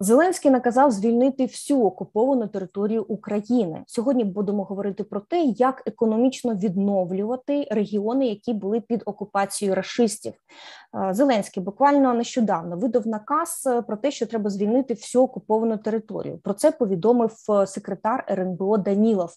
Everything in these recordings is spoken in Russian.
Зеленський наказав звільнити всю окуповану територію України. Сьогодні будемо говорити про те, як економічно відновлювати регіони, які були під окупацією рашистів. Е, Зеленський буквально нещодавно видав наказ е, про те, що треба звільнити всю окуповану територію. Про це повідомив е, секретар РНБО Данілов.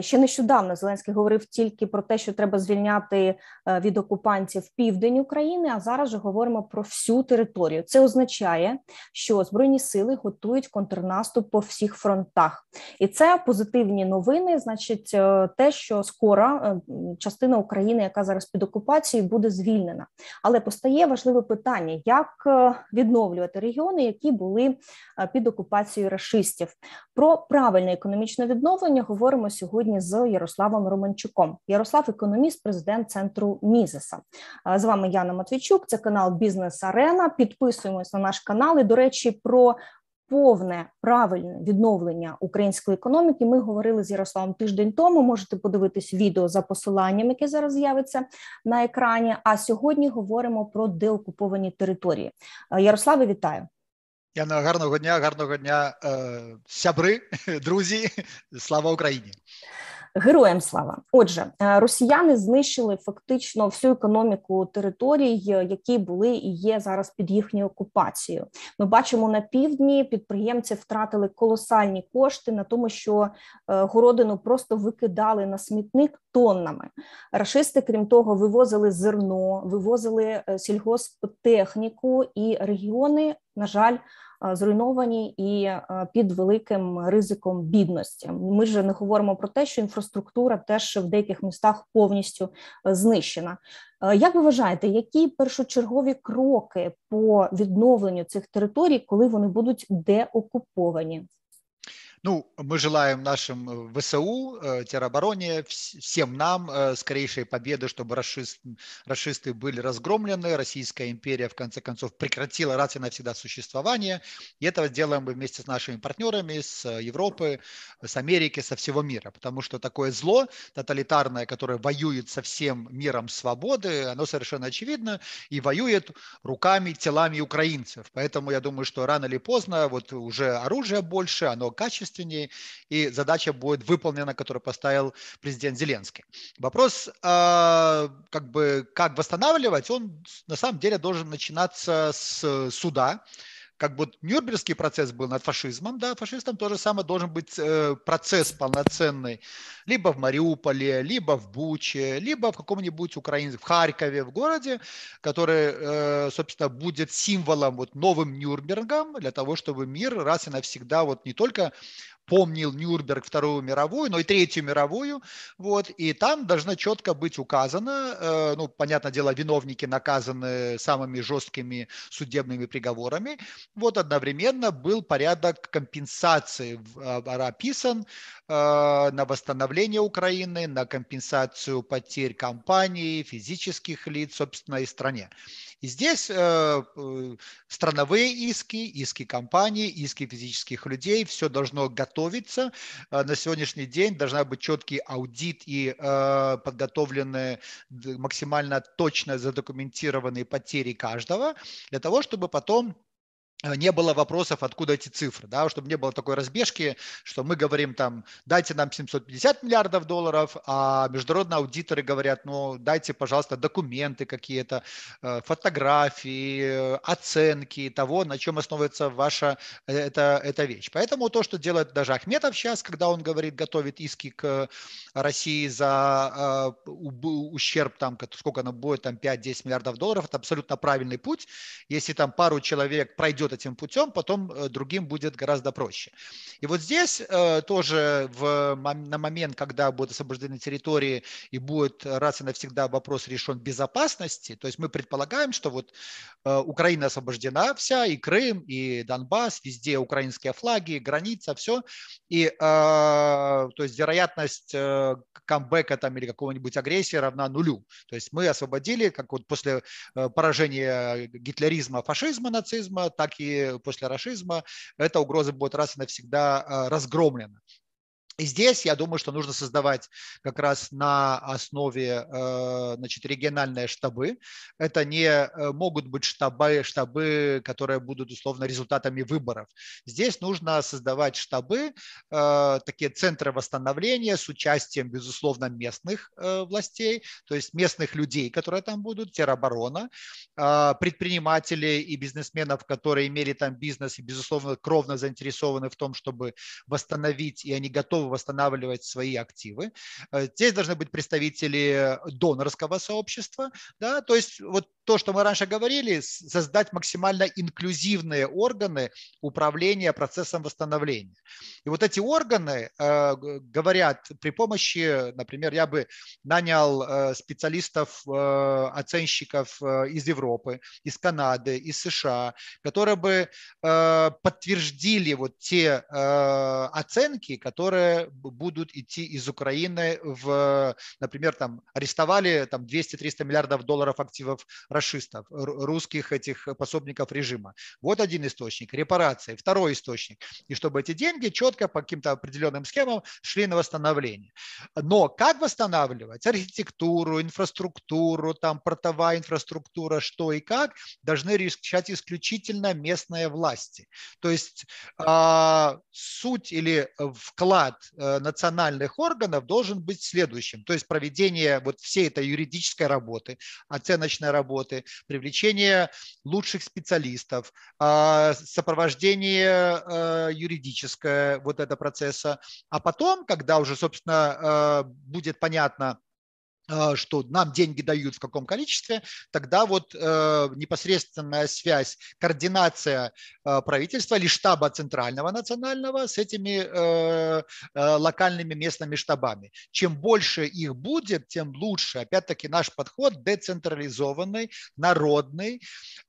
Ще нещодавно Зеленський говорив тільки про те, що треба звільняти від окупантів південь України. А зараз же говоримо про всю територію. Це означає, що збройні сили готують контрнаступ по всіх фронтах, і це позитивні новини. Значить, е, те, що скоро е, частина України, яка зараз під окупацією, буде звільнена. Але постає важливе питання: як е, відновлювати регіони, які були під окупацією рашистів. Про правильне економічне відновлення говоримо сьогодні з Ярославом Романчуком. Ярослав, економіст, президент центру Мізеса. З вами Яна Матвійчук. Це канал Бізнес Арена. Підписуємось на наш канал. І, До речі, про повне правильне відновлення української економіки. Ми говорили з Ярославом тиждень тому. Можете подивитись відео за посиланням, яке зараз з'явиться на екрані. А сьогодні говоримо про деокуповані території. Е, Ярославе, вітаю. Я на гарного дня, гарного дня, е, сябри, друзі. Слава Україні. Героям слава. Отже, е, росіяни знищили фактично всю економіку територій, які були і є зараз під їхньою окупацією. Ми бачимо на півдні підприємці втратили колосальні кошти на тому, що е, городину просто викидали на смітник тоннами. Рашисти, крім того, вивозили зерно, вивозили е, сільгосптехніку і регіони, на жаль. Е, зруйновані і е, під великим ризиком бідності. Ми ж не говоримо про те, що інфраструктура теж в деяких містах повністю е, знищена. Як ви вважаєте, які першочергові кроки по відновленню цих територій, коли вони будуть деокуповані? Ну, мы желаем нашим э, ВСУ, э, теробороне, всем нам э, скорейшей победы, чтобы расист, расисты были разгромлены, Российская империя, в конце концов, прекратила раз и навсегда существование. И это сделаем мы вместе с нашими партнерами, с Европы, с Америки, со всего мира. Потому что такое зло тоталитарное, которое воюет со всем миром свободы, оно совершенно очевидно и воюет руками, телами украинцев. Поэтому я думаю, что рано или поздно вот уже оружие больше, оно качественное, качественнее, и задача будет выполнена, которую поставил президент Зеленский. Вопрос, а, как бы, как восстанавливать, он на самом деле должен начинаться с суда, как бы Нюрнбергский процесс был над фашизмом, да, фашистам то же самое должен быть э, процесс полноценный. Либо в Мариуполе, либо в Буче, либо в каком-нибудь Украине, в Харькове, в городе, который, э, собственно, будет символом вот новым Нюрнбергом для того, чтобы мир раз и навсегда вот не только помнил Нюрнберг Вторую мировую, но и Третью мировую, вот, и там должно четко быть указано, э, ну, понятное дело, виновники наказаны самыми жесткими судебными приговорами, вот, одновременно был порядок компенсации э, описан э, на восстановление Украины, на компенсацию потерь компаний, физических лиц, собственно, и стране. И здесь э, э, страновые иски, иски компаний, иски физических людей, все должно готовиться. Э, на сегодняшний день должна быть четкий аудит и э, подготовленные максимально точно задокументированные потери каждого, для того, чтобы потом не было вопросов, откуда эти цифры, да, чтобы не было такой разбежки, что мы говорим там, дайте нам 750 миллиардов долларов, а международные аудиторы говорят, ну, дайте, пожалуйста, документы какие-то, э, фотографии, оценки того, на чем основывается ваша э, эта, эта вещь. Поэтому то, что делает даже Ахметов сейчас, когда он говорит, готовит иски к России за ущерб, там, сколько оно будет, там, 5-10 миллиардов долларов, это абсолютно правильный путь. Если там пару человек пройдет идет этим путем, потом э, другим будет гораздо проще. И вот здесь э, тоже в, на момент, когда будут освобождены территории и будет раз и навсегда вопрос решен безопасности, то есть мы предполагаем, что вот э, Украина освобождена вся, и Крым, и Донбасс, везде украинские флаги, граница, все, и то есть вероятность камбэка там или какого-нибудь агрессии равна нулю. То есть мы освободили, как вот после поражения гитлеризма, фашизма, нацизма, так и после рашизма эта угроза будет раз и навсегда а, разгромлена. И здесь я думаю, что нужно создавать как раз на основе э, значит, региональные штабы. Это не э, могут быть штабы, штабы, которые будут условно результатами выборов. Здесь нужно создавать штабы, э, такие центры восстановления с участием, безусловно, местных властей, то есть местных людей, которые там будут, тероборона, предпринимателей и бизнесменов, которые имели там бизнес и, безусловно, кровно заинтересованы в том, чтобы восстановить, и они готовы готовы восстанавливать свои активы. Э, здесь должны быть представители донорского сообщества. Да? То есть вот то, что мы раньше говорили, создать максимально инклюзивные органы управления процессом восстановления. И вот эти органы э, говорят при помощи, например, я бы нанял э, специалистов, э, оценщиков из Европы, из Канады, из США, которые бы подтвердили вот те оценки, которые будут идти из Украины в, например, там арестовали там 200-300 миллиардов долларов активов расистов, русских этих пособников режима. Вот один источник, репарации. Второй источник. И чтобы эти деньги четко по каким-то определенным схемам шли на восстановление. Но как восстанавливать? Архитектуру, инфраструктуру, там портовая инфраструктура, что и как, должны решать исключительно местные власти. То есть э, суть или вклад э, национальных органов должен быть следующим. То есть проведение вот всей этой юридической работы, оценочной работы, работы, привлечение лучших специалистов, а, сопровождение а, юридическое вот этого процесса. А потом, когда уже, собственно, а, будет понятно, что нам деньги дают в каком количестве, тогда вот э, непосредственная связь, координация э, правительства или штаба центрального национального с этими э, э, локальными местными штабами. Чем больше их будет, тем лучше. Опять-таки наш подход децентрализованный, народный,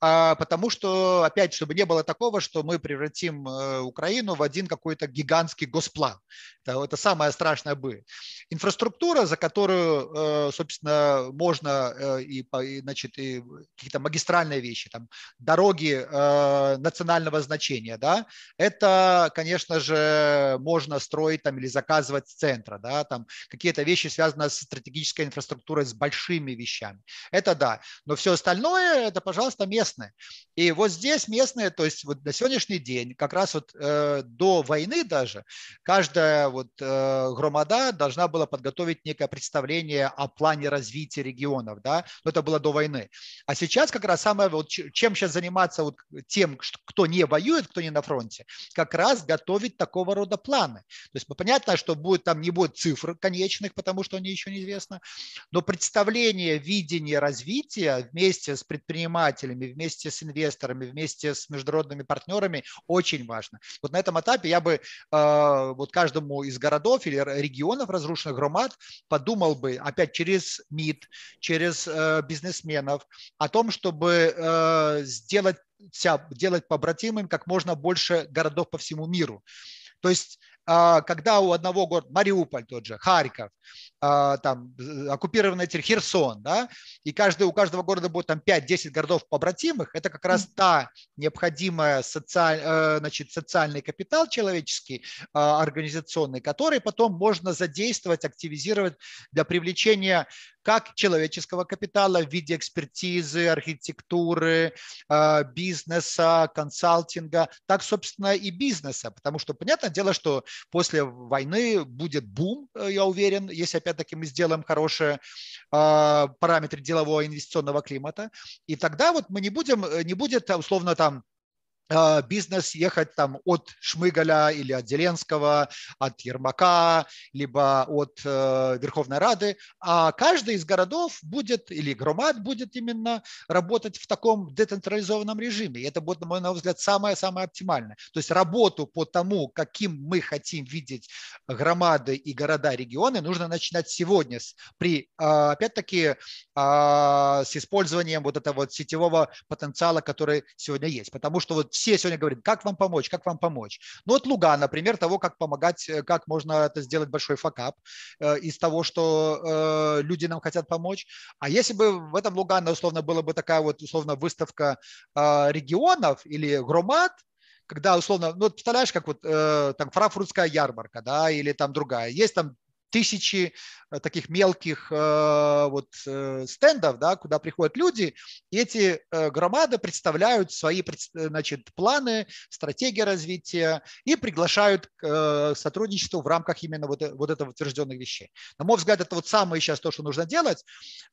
э, потому что, опять, чтобы не было такого, что мы превратим э, Украину в один какой-то гигантский госплан. Это, самое страшное бы. Инфраструктура, за которую э, собственно, можно э, и, значит, и какие-то магистральные вещи, там, дороги э, национального значения, да, это, конечно же, можно строить там или заказывать с центра, да, там какие-то вещи связаны с стратегической инфраструктурой, с большими вещами. Это да, но все остальное, это, пожалуйста, местное. И вот здесь местные, то есть вот на сегодняшний день, как раз вот э, до войны даже, каждая вот э, громада должна была подготовить некое представление о плане развития регионов, да, но это было до войны. А сейчас как раз самое, вот чем сейчас заниматься вот тем, кто не воюет, кто не на фронте, как раз готовить такого рода планы. То есть понятно, что будет там не будет цифр конечных, потому что они еще неизвестно, но представление, видение развития вместе с предпринимателями, вместе с инвесторами, вместе с международными партнерами очень важно. Вот на этом этапе я бы э, вот каждому из городов или регионов разрушенных громад подумал бы опять через МИД, через э, бизнесменов о том, чтобы э, сделать, делать побратимым как можно больше городов по всему миру. То есть а, когда у одного города, Мариуполь тот же, Харьков, а, там оккупированный Херсон, да, и каждый, у каждого города будет там 5-10 городов побратимых, это как раз та необходимая социаль, э, значит, социальный капитал человеческий, а, организационный, который потом можно задействовать, активизировать для привлечения как человеческого капитала в виде экспертизы, архитектуры, бизнеса, консалтинга, так, собственно, и бизнеса. Потому что, понятное дело, что после войны будет бум, э, я уверен, если опять-таки мы сделаем хорошие а, параметры делового инвестиционного климата. И тогда вот мы не будем, э, не будет условно там а, бизнес ехать там от Шмыгаля или от Зеленского, от Ермака, либо от э, Верховной Рады, а каждый из городов будет, или громад будет именно работать в таком децентрализованном режиме. И это будет, на мой взгляд, самое-самое оптимальное. То есть работу по тому, каким мы хотим видеть громады и города, регионы, нужно начинать сегодня при, а, опять-таки, а, с использованием вот этого вот сетевого потенциала, который сегодня есть. Потому что вот все сегодня говорят, как вам помочь, как вам помочь. Ну вот Луга, например, того, как помогать, э, как можно это сделать большой факап э, из того, что э, люди нам хотят помочь. А если бы в этом Лугана, условно, была бы такая вот, условно, выставка регионов или громад, когда условно, ну, представляешь, как вот э, там франкфуртская ярмарка, да, или там другая, есть там тысячи э, таких мелких э, вот э, стендов, да, куда приходят люди, и эти громады представляют свои значит, планы, стратегии развития и приглашают к сотрудничеству в рамках именно вот, вот этого утвержденных вещей. На мой взгляд, это вот самое сейчас то, что нужно делать.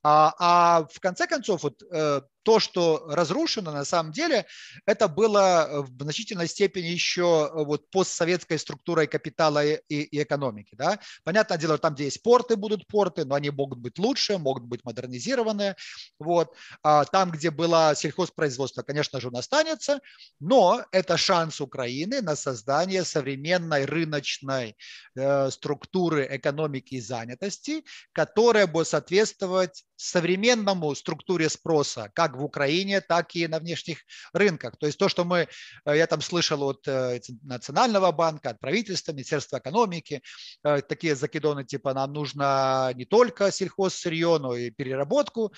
А, а в конце концов, вот то, что разрушено, на самом деле, это было в значительной степени еще вот постсоветской структурой капитала и, и экономики. Да? Понятное дело, там, где есть порты, будут порты, но они могут быть лучше, могут быть модернизированы. Вот. А там, где было сельхозпроизводство, конечно же, он останется, но это шанс Украины на создание современной рыночной э, структуры экономики и занятости, которая будет соответствовать современному структуре спроса, как в Украине, так и на внешних рынках. То есть то, что мы, э, я там слышал от э, Национального банка, от правительства, Министерства экономики, э, такие закидоны типа нам нужно не только сельхозсырье, но и переработку.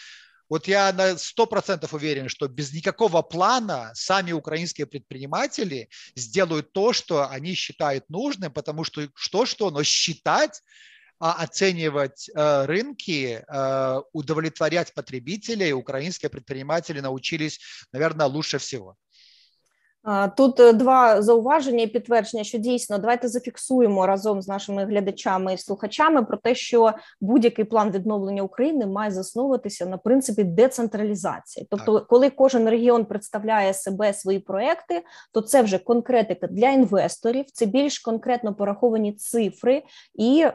Вот я на 100% уверен, что без никакого плана сами украинские предприниматели сделают то, что они считают нужным, потому что что-что, но считать оценивать э, рынки, э, удовлетворять потребителей украинские предприниматели научились, наверное, лучше всего. Тут е, два зауваження і підтвердження, що дійсно давайте зафіксуємо разом з нашими глядачами і слухачами про те, що будь-який план відновлення України має засновуватися на принципі децентралізації. Тобто, так. коли кожен регіон представляє себе свої проекти, то це вже конкретика для інвесторів, це більш конкретно пораховані цифри і е,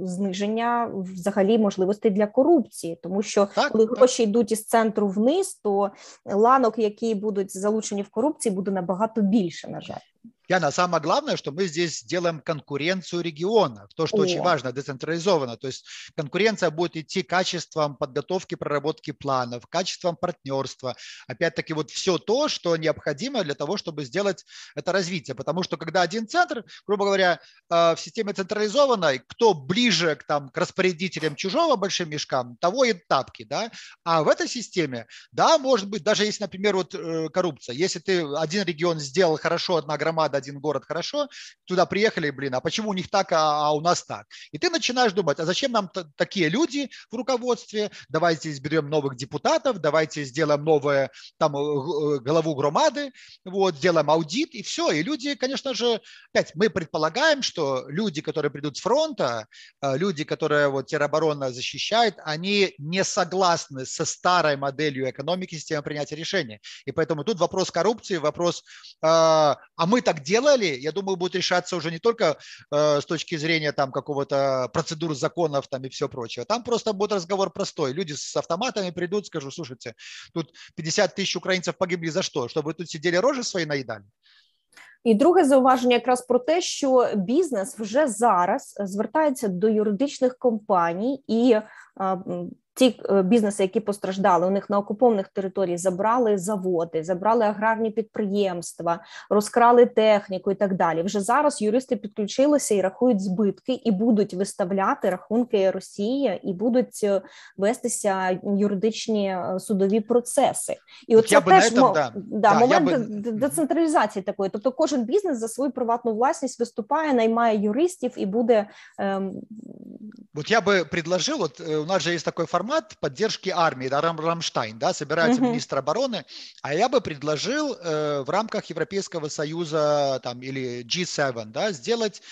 зниження взагалі можливостей для корупції, тому що так, коли так. гроші йдуть із центру вниз, то ланок, які будуть залучені в корупції, будуть буде набагато більше, на жаль. Яна, самое главное, что мы здесь делаем конкуренцию регионов, то, что О. очень важно, децентрализованно. То есть конкуренция будет идти качеством подготовки, проработки планов, качеством партнерства. Опять-таки вот все то, что необходимо для того, чтобы сделать это развитие. Потому что когда один центр, грубо говоря, э, в системе централизованной, кто ближе к, там, к распорядителям чужого большим мешкам, того и тапки. Да? А в этой системе, да, может быть, даже если, например, вот э, коррупция, если ты один регион сделал хорошо, одна громада один город хорошо, туда приехали, блин, а почему у них так, а, а у нас так? И ты начинаешь думать, а зачем нам такие люди в руководстве? Давайте изберем новых депутатов, давайте сделаем новое там э, э, главу громады, вот, сделаем аудит и все. И люди, конечно же, опять мы предполагаем, что люди, которые придут с фронта, э, люди, которые вот тероборона защищают, они не согласны со старой моделью экономики, системы принятия решений. И поэтому тут вопрос коррупции, вопрос, а мы так делали, я думаю, будет решаться уже не только э, с точки зрения там какого-то процедур законов там и все прочее. Там просто будет разговор простой. Люди с автоматами придут, скажут, слушайте, тут 50 тысяч украинцев погибли за что? Чтобы вы тут сидели рожи свои наедали? І друге зауваження якраз про те, що бізнес вже зараз звертається до юридичних компаній і ті е, бізнеси, які постраждали, у них на окупованих територіях забрали заводи, забрали аграрні підприємства, розкрали техніку і так далі. Вже зараз юристи підключилися і рахують збитки, і будуть виставляти рахунки Росії, і будуть е, вестися юридичні е, судові процеси. І от це теж этом, да. Да, момент би... децентралізації такої. Тобто, кожен бізнес за свою приватну власність виступає, наймає юристів і буде. Ем... Вот я бы предложил, от у нас же есть такой формат формат поддержки армии, да, Рам, Рамштайн, да, собирается uh-huh. министр обороны, а я бы предложил э, в рамках Европейского Союза там, или G7 да, сделать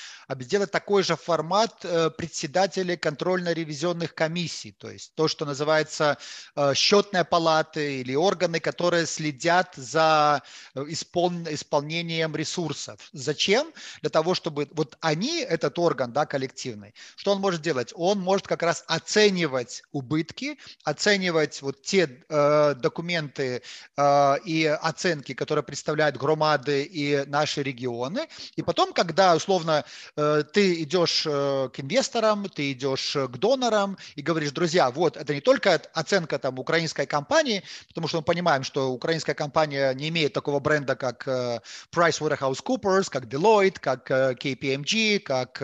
сделать такой же формат э, председателей контрольно-ревизионных комиссий, то есть то, что называется э, счетная палаты или органы, которые следят за э, исполнением ресурсов. Зачем? Для того, чтобы вот они, этот орган да, коллективный, что он может делать? Он может как раз оценивать убытки, оценивать вот те э, документы э, и оценки, которые представляют громады и наши регионы, и потом, когда условно Э, ты идешь э, к инвесторам, ты идешь э, к донорам и говоришь, друзья, вот это не только оценка там украинской компании, потому что мы понимаем, что украинская компания не имеет такого бренда, как PricewaterhouseCoopers, как Deloitte, как KPMG, как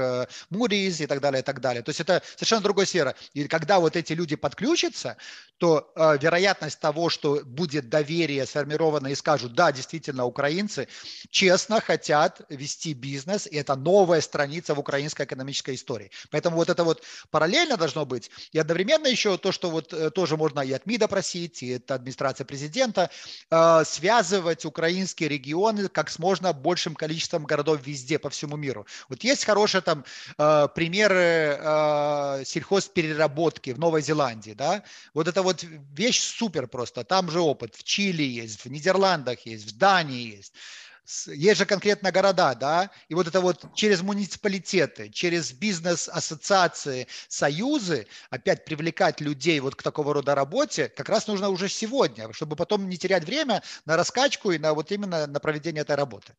Moody's и так далее, и так далее. То есть это совершенно другая сфера. И когда вот эти люди подключится, то э, вероятность того, что будет доверие сформировано и скажут, да, действительно, украинцы честно хотят вести бизнес, и это новая страница в украинской экономической истории. Поэтому вот это вот параллельно должно быть. И одновременно еще то, что вот э, тоже можно и от МИДа просить, и от администрации президента, э, связывать украинские регионы как с можно большим количеством городов везде, по всему миру. Вот есть хорошие там э, примеры э, сельхозпереработки в Новой Зеландии, да, вот это вот вещь супер просто. Там же опыт. В Чили есть, в Нидерландах есть, в Дании есть. Есть же конкретно города, да, и вот это вот через муниципалитеты, через бизнес-ассоциации, союзы, опять привлекать людей вот к такого рода работе, как раз нужно уже сегодня, чтобы потом не терять время на раскачку и на вот именно на проведение этой работы.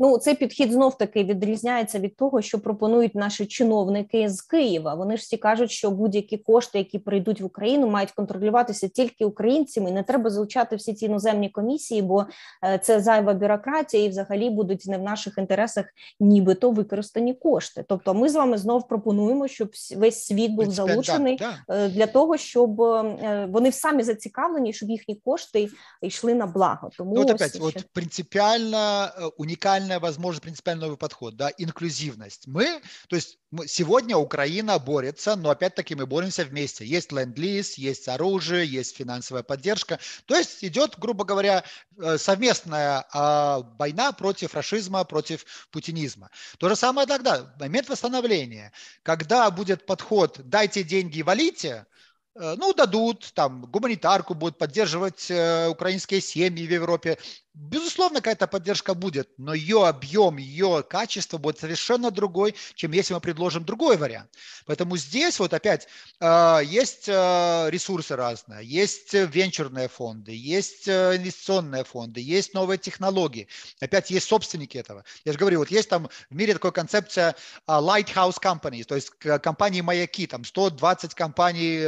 Ну, цей підхід знов таки відрізняється від того, що пропонують наші чиновники з Києва. Вони ж всі кажуть, що будь-які кошти, які прийдуть в Україну, мають контролюватися тільки українцями. Не треба залучати всі ці іноземні комісії, бо е, це зайва бюрократія, і взагалі будуть не в наших інтересах, нібито використані кошти. Тобто, ми з вами знов пропонуємо, щоб весь світ був залучений да. для того, щоб е, вони самі зацікавлені, щоб їхні кошти йшли на благо. Тому ну, опять, ще... от принципіально унікальна принципиальная возможность, принципиальный новый подход, да, инклюзивность. Мы, то есть мы, сегодня Украина борется, но опять-таки мы боремся вместе. Есть ленд-лиз, есть оружие, есть финансовая поддержка. То есть идет, грубо говоря, э, совместная а, война против фашизма, против путинизма. То же самое тогда, момент восстановления. Когда будет подход «дайте деньги, валите», э, ну, дадут, там, гуманитарку будут поддерживать э, украинские семьи в Европе, Безусловно, какая-то поддержка будет, но ее объем, ее качество будет совершенно другой, чем если мы предложим другой вариант. Поэтому здесь вот опять э, есть э, ресурсы разные, есть венчурные фонды, есть э, инвестиционные фонды, есть новые технологии. Опять есть собственники этого. Я же говорю, вот есть там в мире такая концепция lighthouse companies, то есть компании маяки, там 120 компаний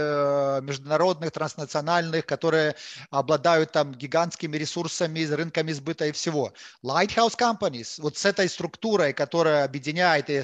международных, транснациональных, которые обладают там гигантскими ресурсами из рынка рынками сбыта и всего. Lighthouse Companies, вот с этой структурой, которая объединяет и,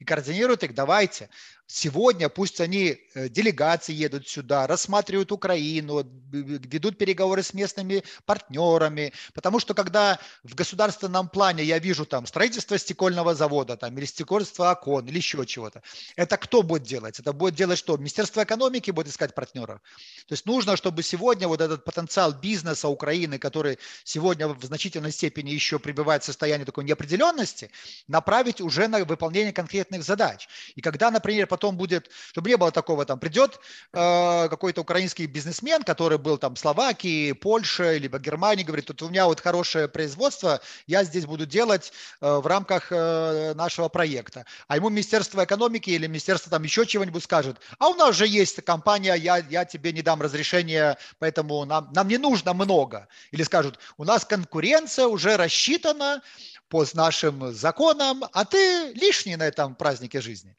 и координирует их, давайте. Сегодня пусть они, э, делегации едут сюда, рассматривают Украину, ведут переговоры с местными партнерами, потому что когда в государственном плане я вижу там строительство стекольного завода там, или стекольство окон или еще чего-то, это кто будет делать? Это будет делать что? Министерство экономики будет искать партнеров. То есть нужно, чтобы сегодня вот этот потенциал бизнеса Украины, который сегодня в значительной степени еще пребывает в состоянии такой неопределенности, направить уже на выполнение конкретных задач. И когда, например, потом будет, чтобы не было такого, там придет э, какой-то украинский бизнесмен, который был там в Словакии, Польше, либо Германии, говорит, тут у меня вот хорошее производство, я здесь буду делать э, в рамках э, нашего проекта. А ему Министерство экономики или Министерство там еще чего-нибудь скажет, а у нас же есть компания, я, я тебе не дам разрешения, поэтому нам, нам не нужно много. Или скажут, у нас конкуренция уже рассчитана по нашим законам, а ты лишний на этом празднике жизни.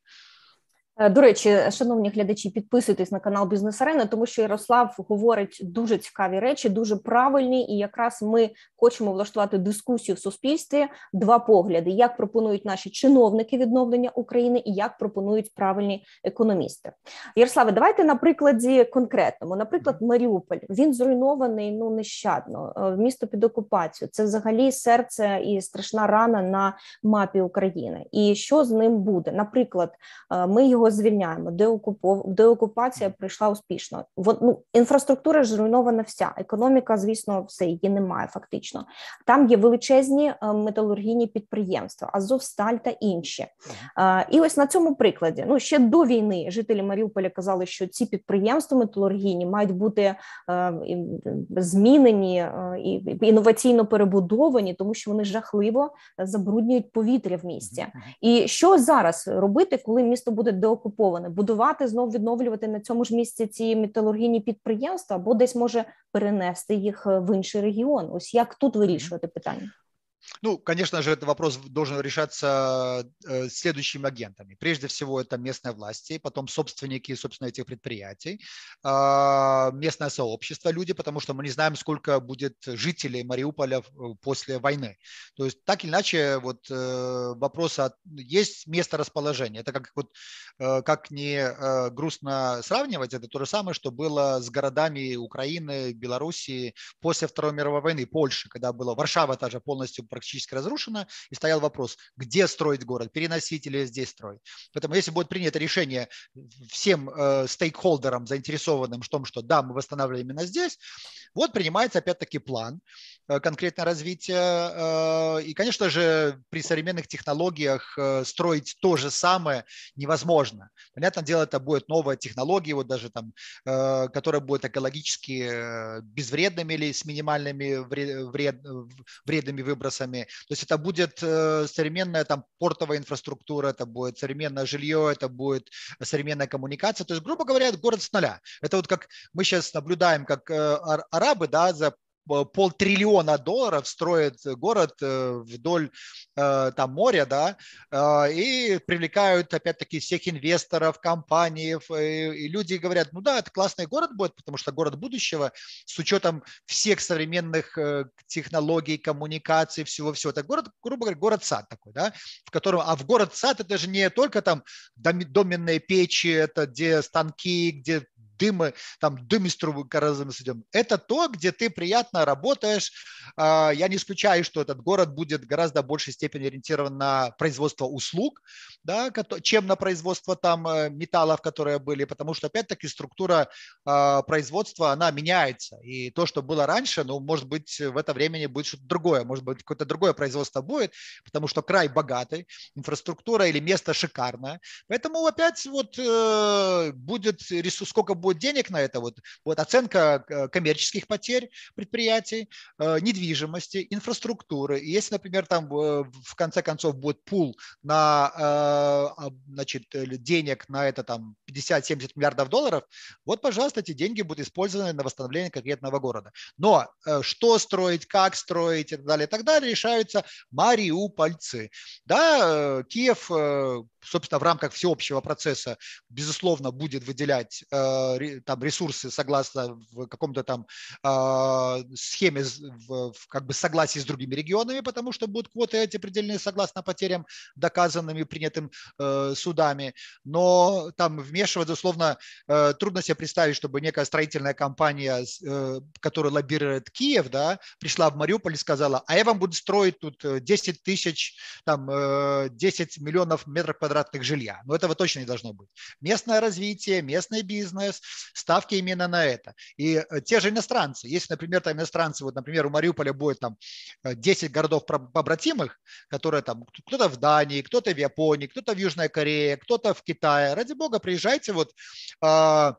Е, до речі, шановні глядачі, підписуйтесь на канал Бізнес Арена, тому що Ярослав говорить дуже цікаві речі, дуже правильні, і якраз ми хочемо влаштувати дискусію в суспільстві. Два погляди: як пропонують наші чиновники відновлення України, і як пропонують правильні економісти. Ярославе, давайте на прикладі конкретному. Наприклад, Маріуполь він зруйнований ну нещадно. Е, місто під окупацією. Це взагалі серце і страшна рана на мапі України. І що з ним буде? Наприклад, е, ми його звільняємо, деокупація прийшла успішно. ну, інфраструктура ж зруйнована вся. Економіка, звісно, все її немає. Фактично там є величезні е, металургійні підприємства, Азовсталь та інші. І ось на цьому прикладі, ну ще до війни, жителі Маріуполя казали, що ці підприємства металургійні мають бути е, змінені е, і інноваційно перебудовані, тому що вони жахливо забруднюють повітря в місті. І що зараз робити, коли місто буде деокуповане? окуповане, будувати знов відновлювати на цьому ж місці ці металургійні підприємства, або десь може перенести їх е, в інший регіон. Ось як тут вирішувати питання? Ну, конечно же, этот вопрос должен решаться э, следующими агентами. Прежде всего, это местные власти, потом собственники, собственно, этих предприятий, а, местное сообщество, люди, потому что мы не знаем, сколько будет жителей Мариуполя после войны. То есть, так или иначе, вот э, вопрос, есть место расположения. Это как, вот, э, как не грустно сравнивать, это то же самое, что было с городами Украины, Белоруссии после Второй мировой войны, Польши, когда было Варшава тоже полностью практически разрушена, и стоял вопрос, где строить город, переносить или здесь строить. Поэтому если будет принято решение всем э, стейкхолдерам, заинтересованным в том, что да, мы восстанавливаем именно здесь, вот принимается опять-таки план конкретное развитие. Э, и, конечно же, при современных технологиях э, строить то же самое невозможно. Понятное дело, это будет новая технология, вот даже там, э, которая будет экологически э, безвредными или с минимальными вред, вред, вредными выбросами. То есть это будет э, современная там портовая инфраструктура, это будет современное жилье, это будет современная коммуникация. То есть, грубо говоря, город с нуля. Это вот как мы сейчас наблюдаем, как э, арабы да, за полтриллиона долларов строят город э, вдоль э, там моря, да, э, и привлекают опять-таки всех инвесторов, компаний, и люди говорят, ну да, это классный город будет, потому что город будущего с учетом всех современных технологий, коммуникаций, всего-всего. Это город, грубо говоря, город-сад такой, да, в котором, а в город-сад это же не только там доменные печи, это где станки, где дымы, там дым из трубы мы идем. Это то, где ты приятно работаешь. А, я не исключаю, что этот город будет гораздо большей степени ориентирован на производство услуг, да, чем на производство там э, металлов, которые были, потому что опять-таки структура а, производства, она меняется. И то, что было раньше, ну, может быть, в это время будет что-то другое, может быть, какое-то другое производство будет, потому что край богатый, инфраструктура или место шикарное. Поэтому опять вот э, будет ресурс, сколько будет будет денег на это, вот, вот оценка э, коммерческих потерь предприятий, э, недвижимости, инфраструктуры. Если, например, там в конце концов будет пул на э, значит, денег на это там 50-70 миллиардов долларов, вот, пожалуйста, эти деньги будут использованы на восстановление конкретного города. Но что строить, как строить и так далее, и так далее, решаются мариупольцы. Да, Киев собственно, в рамках всеобщего процесса, безусловно, будет выделять э, там ресурсы согласно в каком-то там э, схеме в, как бы согласии с другими регионами, потому что будут квоты эти определены согласно потерям, доказанными принятым э, судами. Но там вмешиваться, условно, трудно себе представить, чтобы некая строительная компания, которая лоббирует Киев, да, пришла в Мариуполь и сказала, а я вам буду строить тут 10 тысяч, там, э, 10 миллионов метров квадратных жилья. Но этого точно не должно быть. Местное развитие, местный бизнес, ставки именно на это. И э, те же иностранцы, если, например, там иностранцы, вот, например, у Мариуполя будет там 10 э, городов побратимых, которые там, кто-то в Дании, кто-то в Японии, кто-то в Южной Корее, кто-то в Китае. Ради бога, приезжайте, вот а,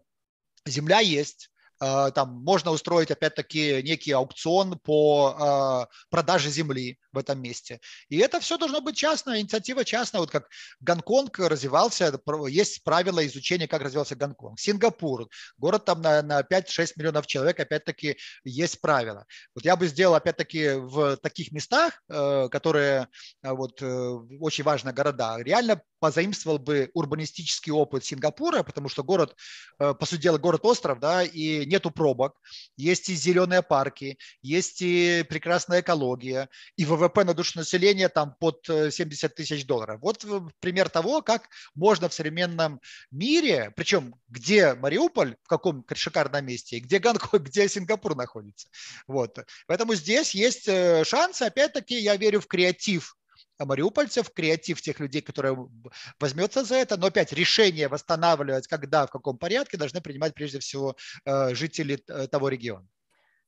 земля есть, там можно устроить опять-таки некий аукцион по а, продаже земли в этом месте. И это все должно быть частная инициатива частная, вот как Гонконг развивался, есть правила изучения, как развивался Гонконг. Сингапур, город там на, на 5-6 миллионов человек, опять-таки есть правила. Вот я бы сделал опять-таки в таких местах, э, которые э, вот э, очень важные города, реально позаимствовал бы урбанистический опыт Сингапура, потому что город, по сути дела, город-остров, да, и нету пробок, есть и зеленые парки, есть и прекрасная экология, и ВВП на душу населения там под 70 э, тысяч долларов. Вот пример того, как можно в современном мире, причем где Мариуполь, в каком шикарном месте, где Гонконг, где Сингапур находится. Вот. Поэтому здесь есть э, шансы, опять-таки, я верю в креатив мариупольцев, креатив тех людей, которые возьмется за это, но опять решение восстанавливать, когда, в каком порядке, должны принимать прежде всего э, жители того региона.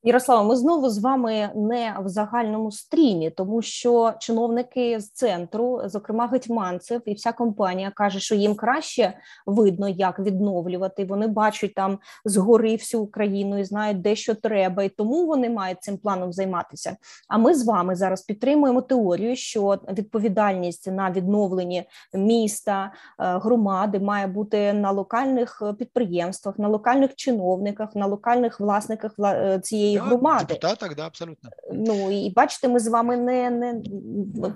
Ярослава, ми знову з вами не в загальному стрімі, тому що чиновники з центру, зокрема гетьманцев, і вся компанія каже, що їм краще видно, як відновлювати. Вони бачать там згори всю Україну і знають, де що треба, і тому вони мають цим планом займатися. А ми з вами зараз підтримуємо теорію, що відповідальність на відновленні міста, е, громади має бути на локальних підприємствах, на локальних чиновниках, на локальних власниках е, цієї цієї да, громади. Депутата, да, абсолютно. Ну і бачите, ми з вами не не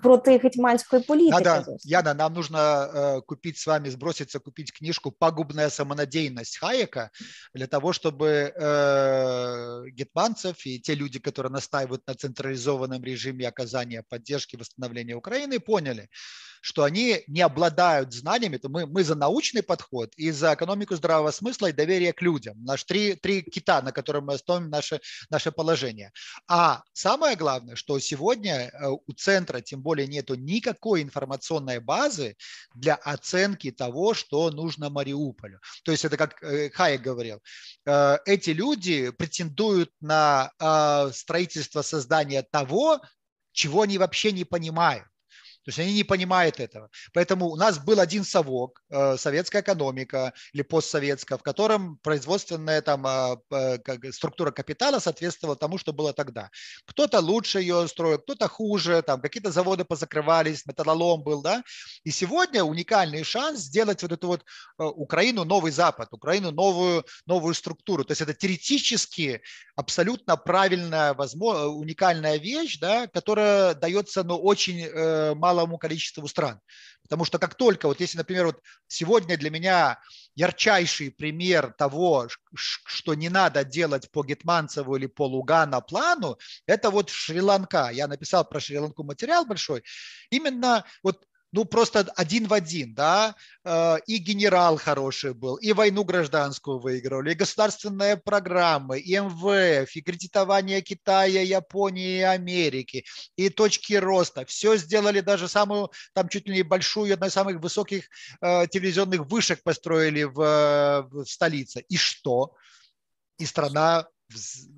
проти гетьманської політики. Надо, Яна, нам нужно э, купить с вами, сброситься, купить книжку «Пагубная самонадеянность» Хайека для того, чтобы э, гетманцев и те люди, которые настаивают на централизованном режиме оказания поддержки, восстановления Украины, поняли, что они не обладают знаниями, то мы, мы за научный подход и за экономику здравого смысла и доверие к людям. Наш три, три кита, на которых мы основываем наше, наше положение. А самое главное, что сегодня э, у центра, тем более, нету никакой информационной базы для оценки того, что нужно Мариуполю. То есть это как э, Хайек говорил, э, эти люди претендуют на строительство создания того, чего они вообще не понимают. То есть они не понимают этого. Поэтому у нас был один совок, э, советская экономика или постсоветская, в котором производственная там, э, структура капитала соответствовала тому, что было тогда. Кто-то лучше ее строил, кто-то хуже, там какие-то заводы позакрывались, металлолом был, да. И сегодня уникальный шанс сделать вот эту вот э, Украину новый Запад, Украину новую, новую структуру. То есть это теоретически абсолютно правильная, возможно, уникальная вещь, да, которая дается ну, очень мало малому количеству стран. Потому что как только, вот если, например, вот сегодня для меня ярчайший пример того, что не надо делать по Гетманцеву или по Лугана плану, это вот Шри-Ланка. Я написал про Шри-Ланку материал большой. Именно вот ну просто один в один, да, э, и генерал хороший был, и войну гражданскую выигрывали, и государственные программы, и МВФ, и кредитование Китая, Японии и Америки, и точки роста. Все сделали, даже самую, там чуть ли не большую, одну из самых высоких э, телевизионных вышек построили в, в столице. И что? И страна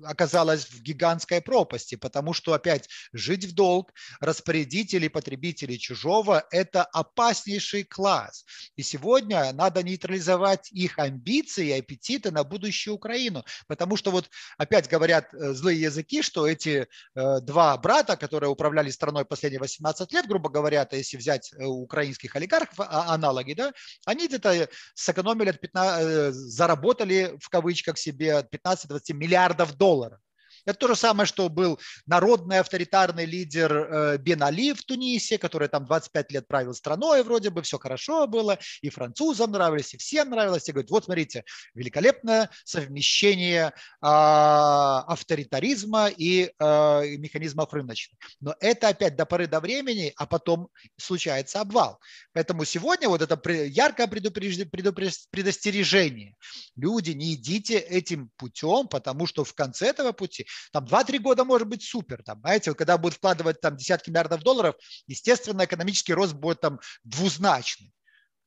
оказалась в гигантской пропасти, потому что опять жить в долг распорядители, потребители чужого – это опаснейший класс. И сегодня надо нейтрализовать их амбиции и аппетиты на будущую Украину, потому что вот опять говорят э, злые языки, что эти э, два брата, которые управляли страной последние 18 лет, грубо говоря, то если взять э, украинских олигархов, а, аналоги, да, они где-то сэкономили, от 15, заработали в кавычках себе от 15-20 миллиардов миллиардов долларов. Это то же самое, что был народный авторитарный лидер э, Бен Али в Тунисе, который там 25 лет правил страной, вроде бы все хорошо было, и французам нравились, и всем нравилось. И говорят, вот смотрите, великолепное совмещение а, авторитаризма и а, механизмов рыночных. Но это опять до поры до времени, а потом случается обвал. Поэтому сегодня вот это яркое предостережение. Люди, не идите этим путем, потому что в конце этого пути там 2-3 года может быть супер, там, знаете, когда будут вкладывать там десятки миллиардов долларов, естественно, экономический рост будет там двузначный.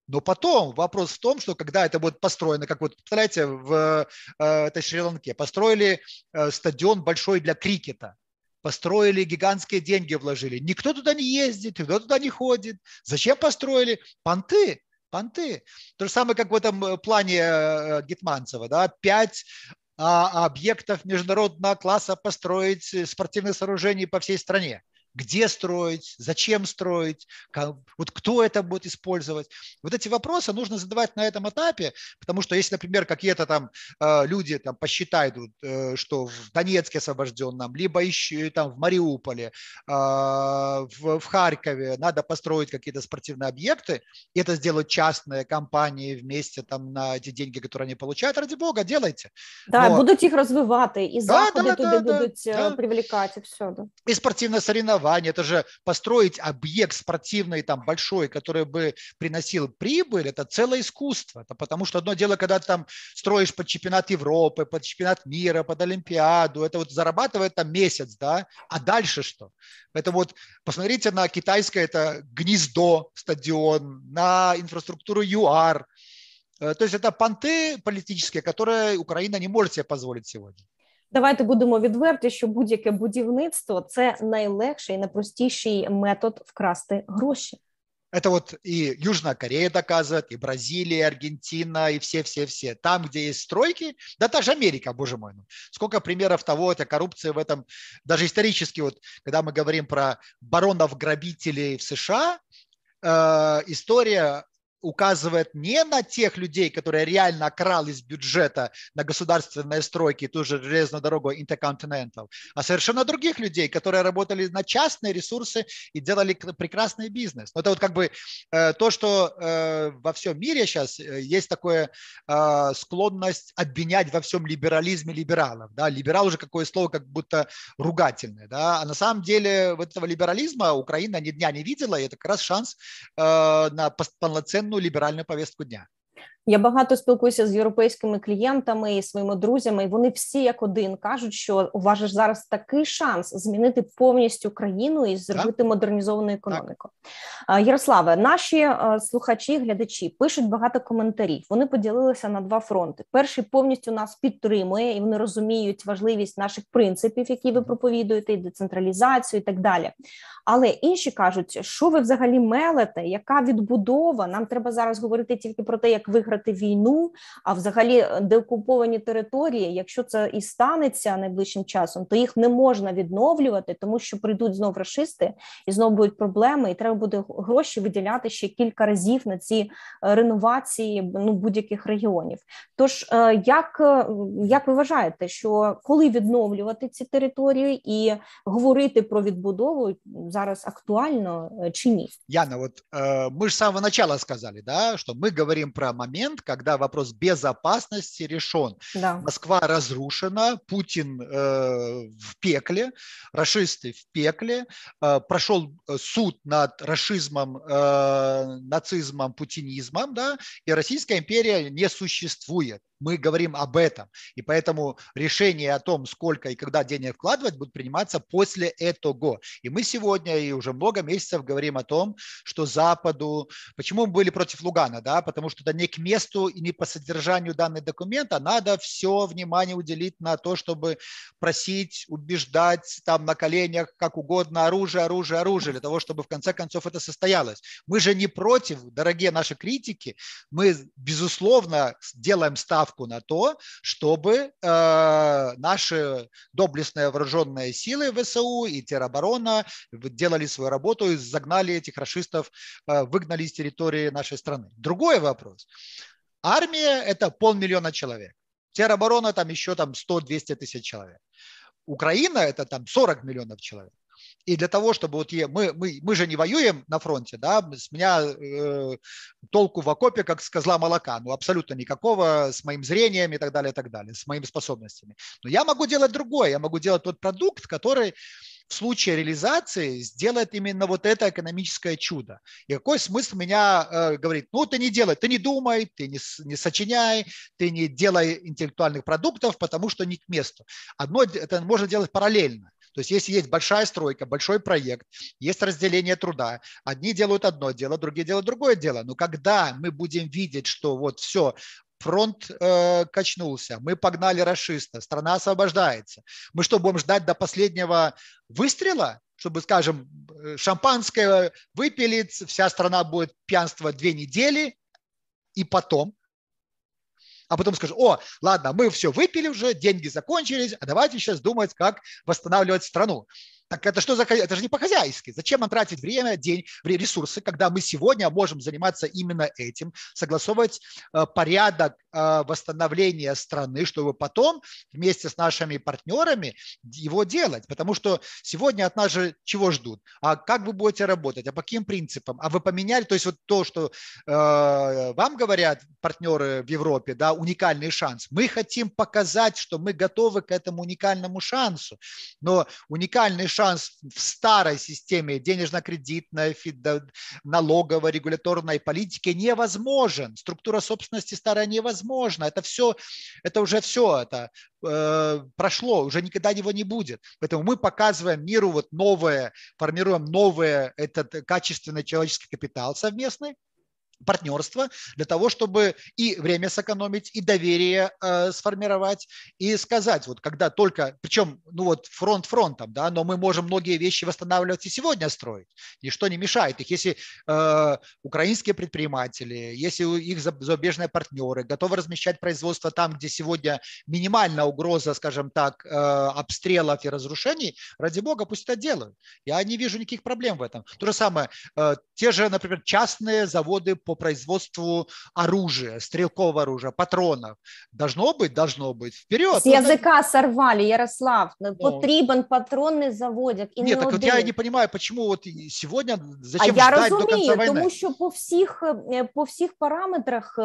Но потом вопрос в том, что когда это будет построено, как вот, представляете, в э, этой Шри-Ланке, построили э, стадион большой для крикета, построили, гигантские деньги вложили. Никто туда не ездит, никто туда не ходит. Зачем построили? Понты, понты. То же самое, как в этом э, плане Гетманцева, да, пять объектов международного класса построить э, спортивных сооружений по всей стране где строить, зачем строить, как, вот кто это будет использовать. Вот эти вопросы нужно задавать на этом этапе, потому что если, например, какие-то там э, люди там посчитают, э, что в Донецке освобожденном, либо еще там в Мариуполе, э, в, в Харькове надо построить какие-то спортивные объекты, и это сделают частные компании вместе там на эти деньги, которые они получают, ради бога, делайте. Да, Но... будут их развивать, и заходы да, да, туди да, будуть да. привлекать, и все. Да. И спортивное соревнование соревнования, это же построить объект спортивный там большой, который бы приносил прибыль, это целое искусство. Это потому что одно дело, когда там строишь под чемпионат Европы, под чемпионат мира, под Олимпиаду, это вот зарабатывает там месяц, да, а дальше что? Поэтому вот посмотрите на китайское это гнездо, стадион, на инфраструктуру ЮАР, э, то есть это понты политические, которые Украина не может себе позволить сегодня. Давайте будемо відверті, що будь-яке будівництво це найлегший і найпростіший метод вкрасти гроші. Это вот и Южная Корея доказывает, и Бразилия, и Аргентина, и все-все-все. Там, где есть стройки, да та же Америка, боже мой. Ну, сколько примеров того, это коррупция в этом, даже исторически, вот, когда мы говорим про баронов-грабителей в США, э, история указывает не на тех людей, которые реально крал из бюджета на государственные стройки, ту же железную дорогу Intercontinental, а совершенно других людей, которые работали на частные ресурсы и делали прекрасный бизнес. Это вот как бы э, то, что э, во всем мире сейчас э, есть такая склонность обвинять во всем либерализме либералов. Да? Либерал уже какое слово как будто ругательное. Да? А на самом деле вот этого либерализма Украина ни дня не видела, и это как раз шанс на полноценную либеральную повестку дня. Я багато спілкуюся з європейськими клієнтами і своїми друзями. і Вони всі як один кажуть, що у вас ж зараз такий шанс змінити повністю країну і зробити так. модернізовану економіку. Так. Ярославе, наші слухачі, глядачі пишуть багато коментарів. Вони поділилися на два фронти. Перший повністю нас підтримує, і вони розуміють важливість наших принципів, які ви проповідуєте, і децентралізацію, і так далі. Але інші кажуть, що ви взагалі мелете, яка відбудова? Нам треба зараз говорити тільки про те, як виграти війну, а взагалі е, деокуповані території, якщо це і станеться найближчим часом, то їх не можна відновлювати, тому що прийдуть знов расисти і знову будуть проблеми, і треба буде гроші виділяти ще кілька разів на ці е, реновації ну будь-яких регіонів. Тож е, як, як ви вважаєте, що коли відновлювати ці території і говорити про відбудову? зараз актуально э, чи ні? Яна, вот э, мы же с самого начала сказали, да, что мы говорим про момент, Когда вопрос безопасности решен. Да. Москва разрушена, Путин э, в пекле, расисты в пекле, э, прошел э, суд над расизмом, э, нацизмом, путинизмом, да, и Российская империя не существует мы говорим об этом. И поэтому решение о том, сколько и когда денег вкладывать, будет приниматься после этого. И мы сегодня и уже много месяцев говорим о том, что Западу... Почему мы были против Лугана? Да? Потому что это не к месту и не по содержанию данного документа. Надо все внимание уделить на то, чтобы просить, убеждать там на коленях, как угодно, оружие, оружие, оружие, для того, чтобы в конце концов это состоялось. Мы же не против, дорогие наши критики, мы, безусловно, делаем ставку ставку на то, чтобы э, наши доблестные вооруженные силы ВСУ и тероборона делали свою работу и загнали этих расистов, э, выгнали из территории нашей страны. Другой вопрос. Армия – это полмиллиона человек. Тероборона там еще там 100-200 тысяч человек. Украина – это там 40 миллионов человек. И для того, чтобы вот я, мы, мы, мы же не воюем на фронте, да, с меня э, толку в окопе, как с козла молока, ну абсолютно никакого с моим зрением и так далее, и так далее, с моими способностями. Но я могу делать другое, я могу делать тот продукт, который в случае реализации сделает именно вот это экономическое чудо. И какой смысл меня э, говорит, ну ты не делай, ты не думай, ты не, не сочиняй, ты не делай интеллектуальных продуктов, потому что не к месту. Одно это можно делать параллельно. То есть если есть большая стройка, большой проект, есть разделение труда, одни делают одно дело, другие делают другое дело. Но когда мы будем видеть, что вот все, фронт э, качнулся, мы погнали расиста, страна освобождается. Мы что, будем ждать до последнего выстрела, чтобы, скажем, э, шампанское выпили, вся страна будет пьянствовать две недели, и потом а потом скажешь, о, ладно, мы все выпили уже, деньги закончились, а давайте сейчас думать, как восстанавливать страну. Так это что за это же не по-хозяйски. Зачем нам тратить время, день, ресурсы, когда мы сегодня можем заниматься именно этим, согласовывать э, порядок э, восстановления страны, чтобы потом вместе с нашими партнерами его делать. Потому что сегодня от нас же чего ждут? А как вы будете работать? А по каким принципам? А вы поменяли? То есть вот то, что э, вам говорят партнеры в Европе, да, уникальный шанс. Мы хотим показать, что мы готовы к этому уникальному шансу. Но уникальный шанс в старой системе денежно-кредитной, налоговой, регуляторной политики невозможен. Структура собственности старая невозможна. Это все, это уже все, это э, прошло, уже никогда его не будет. Поэтому мы показываем миру вот новое, формируем новый этот качественный человеческий капитал совместный, партнерство для того, чтобы и время сэкономить, и доверие э, сформировать, и сказать, вот когда только, причем, ну вот фронт фронтом, да, но мы можем многие вещи восстанавливать и сегодня строить, ничто не мешает их. Если э, украинские предприниматели, если их зарубежные партнеры готовы размещать производство там, где сегодня минимальная угроза, скажем так, э, обстрелов и разрушений, ради бога, пусть это делают. Я не вижу никаких проблем в этом. То же самое, э, те же, например, частные заводы по по производству оружия, стрелкового оружия, патронов. Должно быть, должно быть. Вперед! С языка сорвали, Ярослав. Ну, Потрібен патронний заводик. І Нет, не так один. вот я не понимаю, почему вот сегодня, зачем а ждать я розумію, до конца войны? тому що по всіх, по всіх параметрах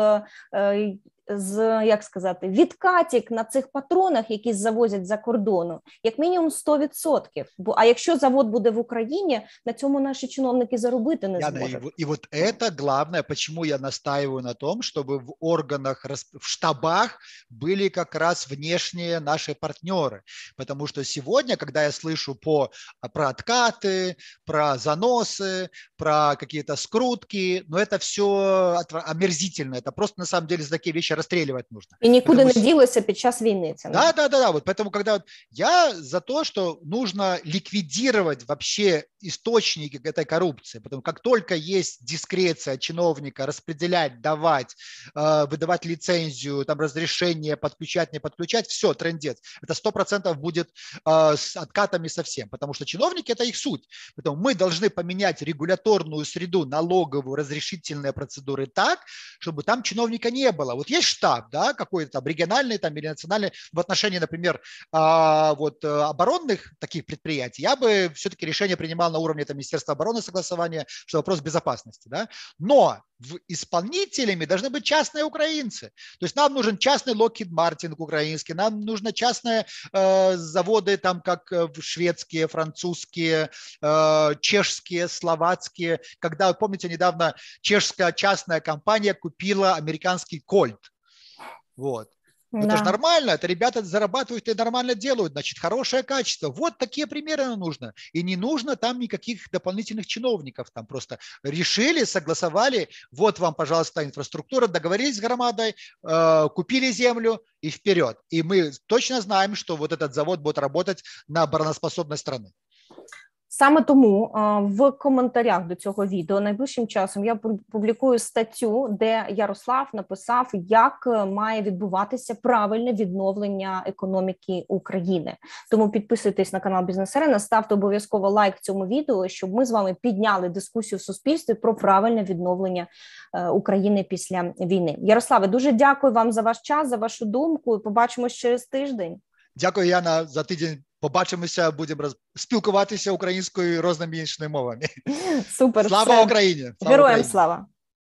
з як сказати відкатік на цих патронах, які завозять за кордону, як мінімум 100%. Бо а якщо завод буде в Україні, на цьому наші чиновники заробити не Яна, зможуть. И, и вот это главное, почему я настаиваю на том, чтобы в органах, в штабах были как раз внешние наши партнеры, потому что сегодня, когда я слышу по про откаты, про заносы, про какие-то скрутки, но ну, это все омерзительно, это просто на самом деле за такие вещи расстреливать нужно. И никуда Потому... не ділося під час війни. Це да, да, да, да. Вот поэтому, когда я за то, что нужно ликвидировать вообще источники этой коррупции, потому как только есть дискреция чиновника распределять, давать, э, выдавать лицензию, там разрешение подключать, не подключать, все, трендец. Это сто процентов будет э, с откатами совсем, потому что чиновники – это их суть. Поэтому мы должны поменять регуляторную среду, налоговую, разрешительные процедуры так, чтобы там чиновника не было. Вот есть штаб, да, какой-то там региональный там, или национальный в отношении, например, а, вот э, оборонных таких предприятий, я бы все-таки решение принимал на уровне там, Министерства обороны согласования, что вопрос безопасности, да, но в исполнителями должны быть частные украинцы. То есть нам нужен частный Lockheed Martin украинский, нам нужны частные э, заводы, там как э, шведские, французские, э, чешские, словацкие. Когда, помните, недавно чешская частная компания купила американский Кольт. Вот. Да. Это же нормально, это ребята зарабатывают и нормально делают, значит, хорошее качество. Вот такие примеры нужно. И не нужно там никаких дополнительных чиновников. Там просто решили, согласовали, вот вам, пожалуйста, инфраструктура, договорились с громадой, э, купили землю и вперед. И мы точно знаем, что вот этот завод будет работать на обороноспособность страны. Саме тому в коментарях до цього відео найближчим часом я публікую статтю, де Ярослав написав, як е, має відбуватися правильне відновлення економіки України. Тому підписуйтесь на канал Бізнес Арена, ставте обов'язково лайк цьому відео, щоб ми з вами підняли дискусію в суспільстві про правильне відновлення е, України після війни. Ярославе, дуже дякую вам за ваш час, за вашу думку. Побачимось через тиждень. Дякую, Яна, за тиждень Побачимося, будемо роз... спілкуватися українською і розними іншими мовами. Супер. Слава Україні! Слава Героям Україні. слава!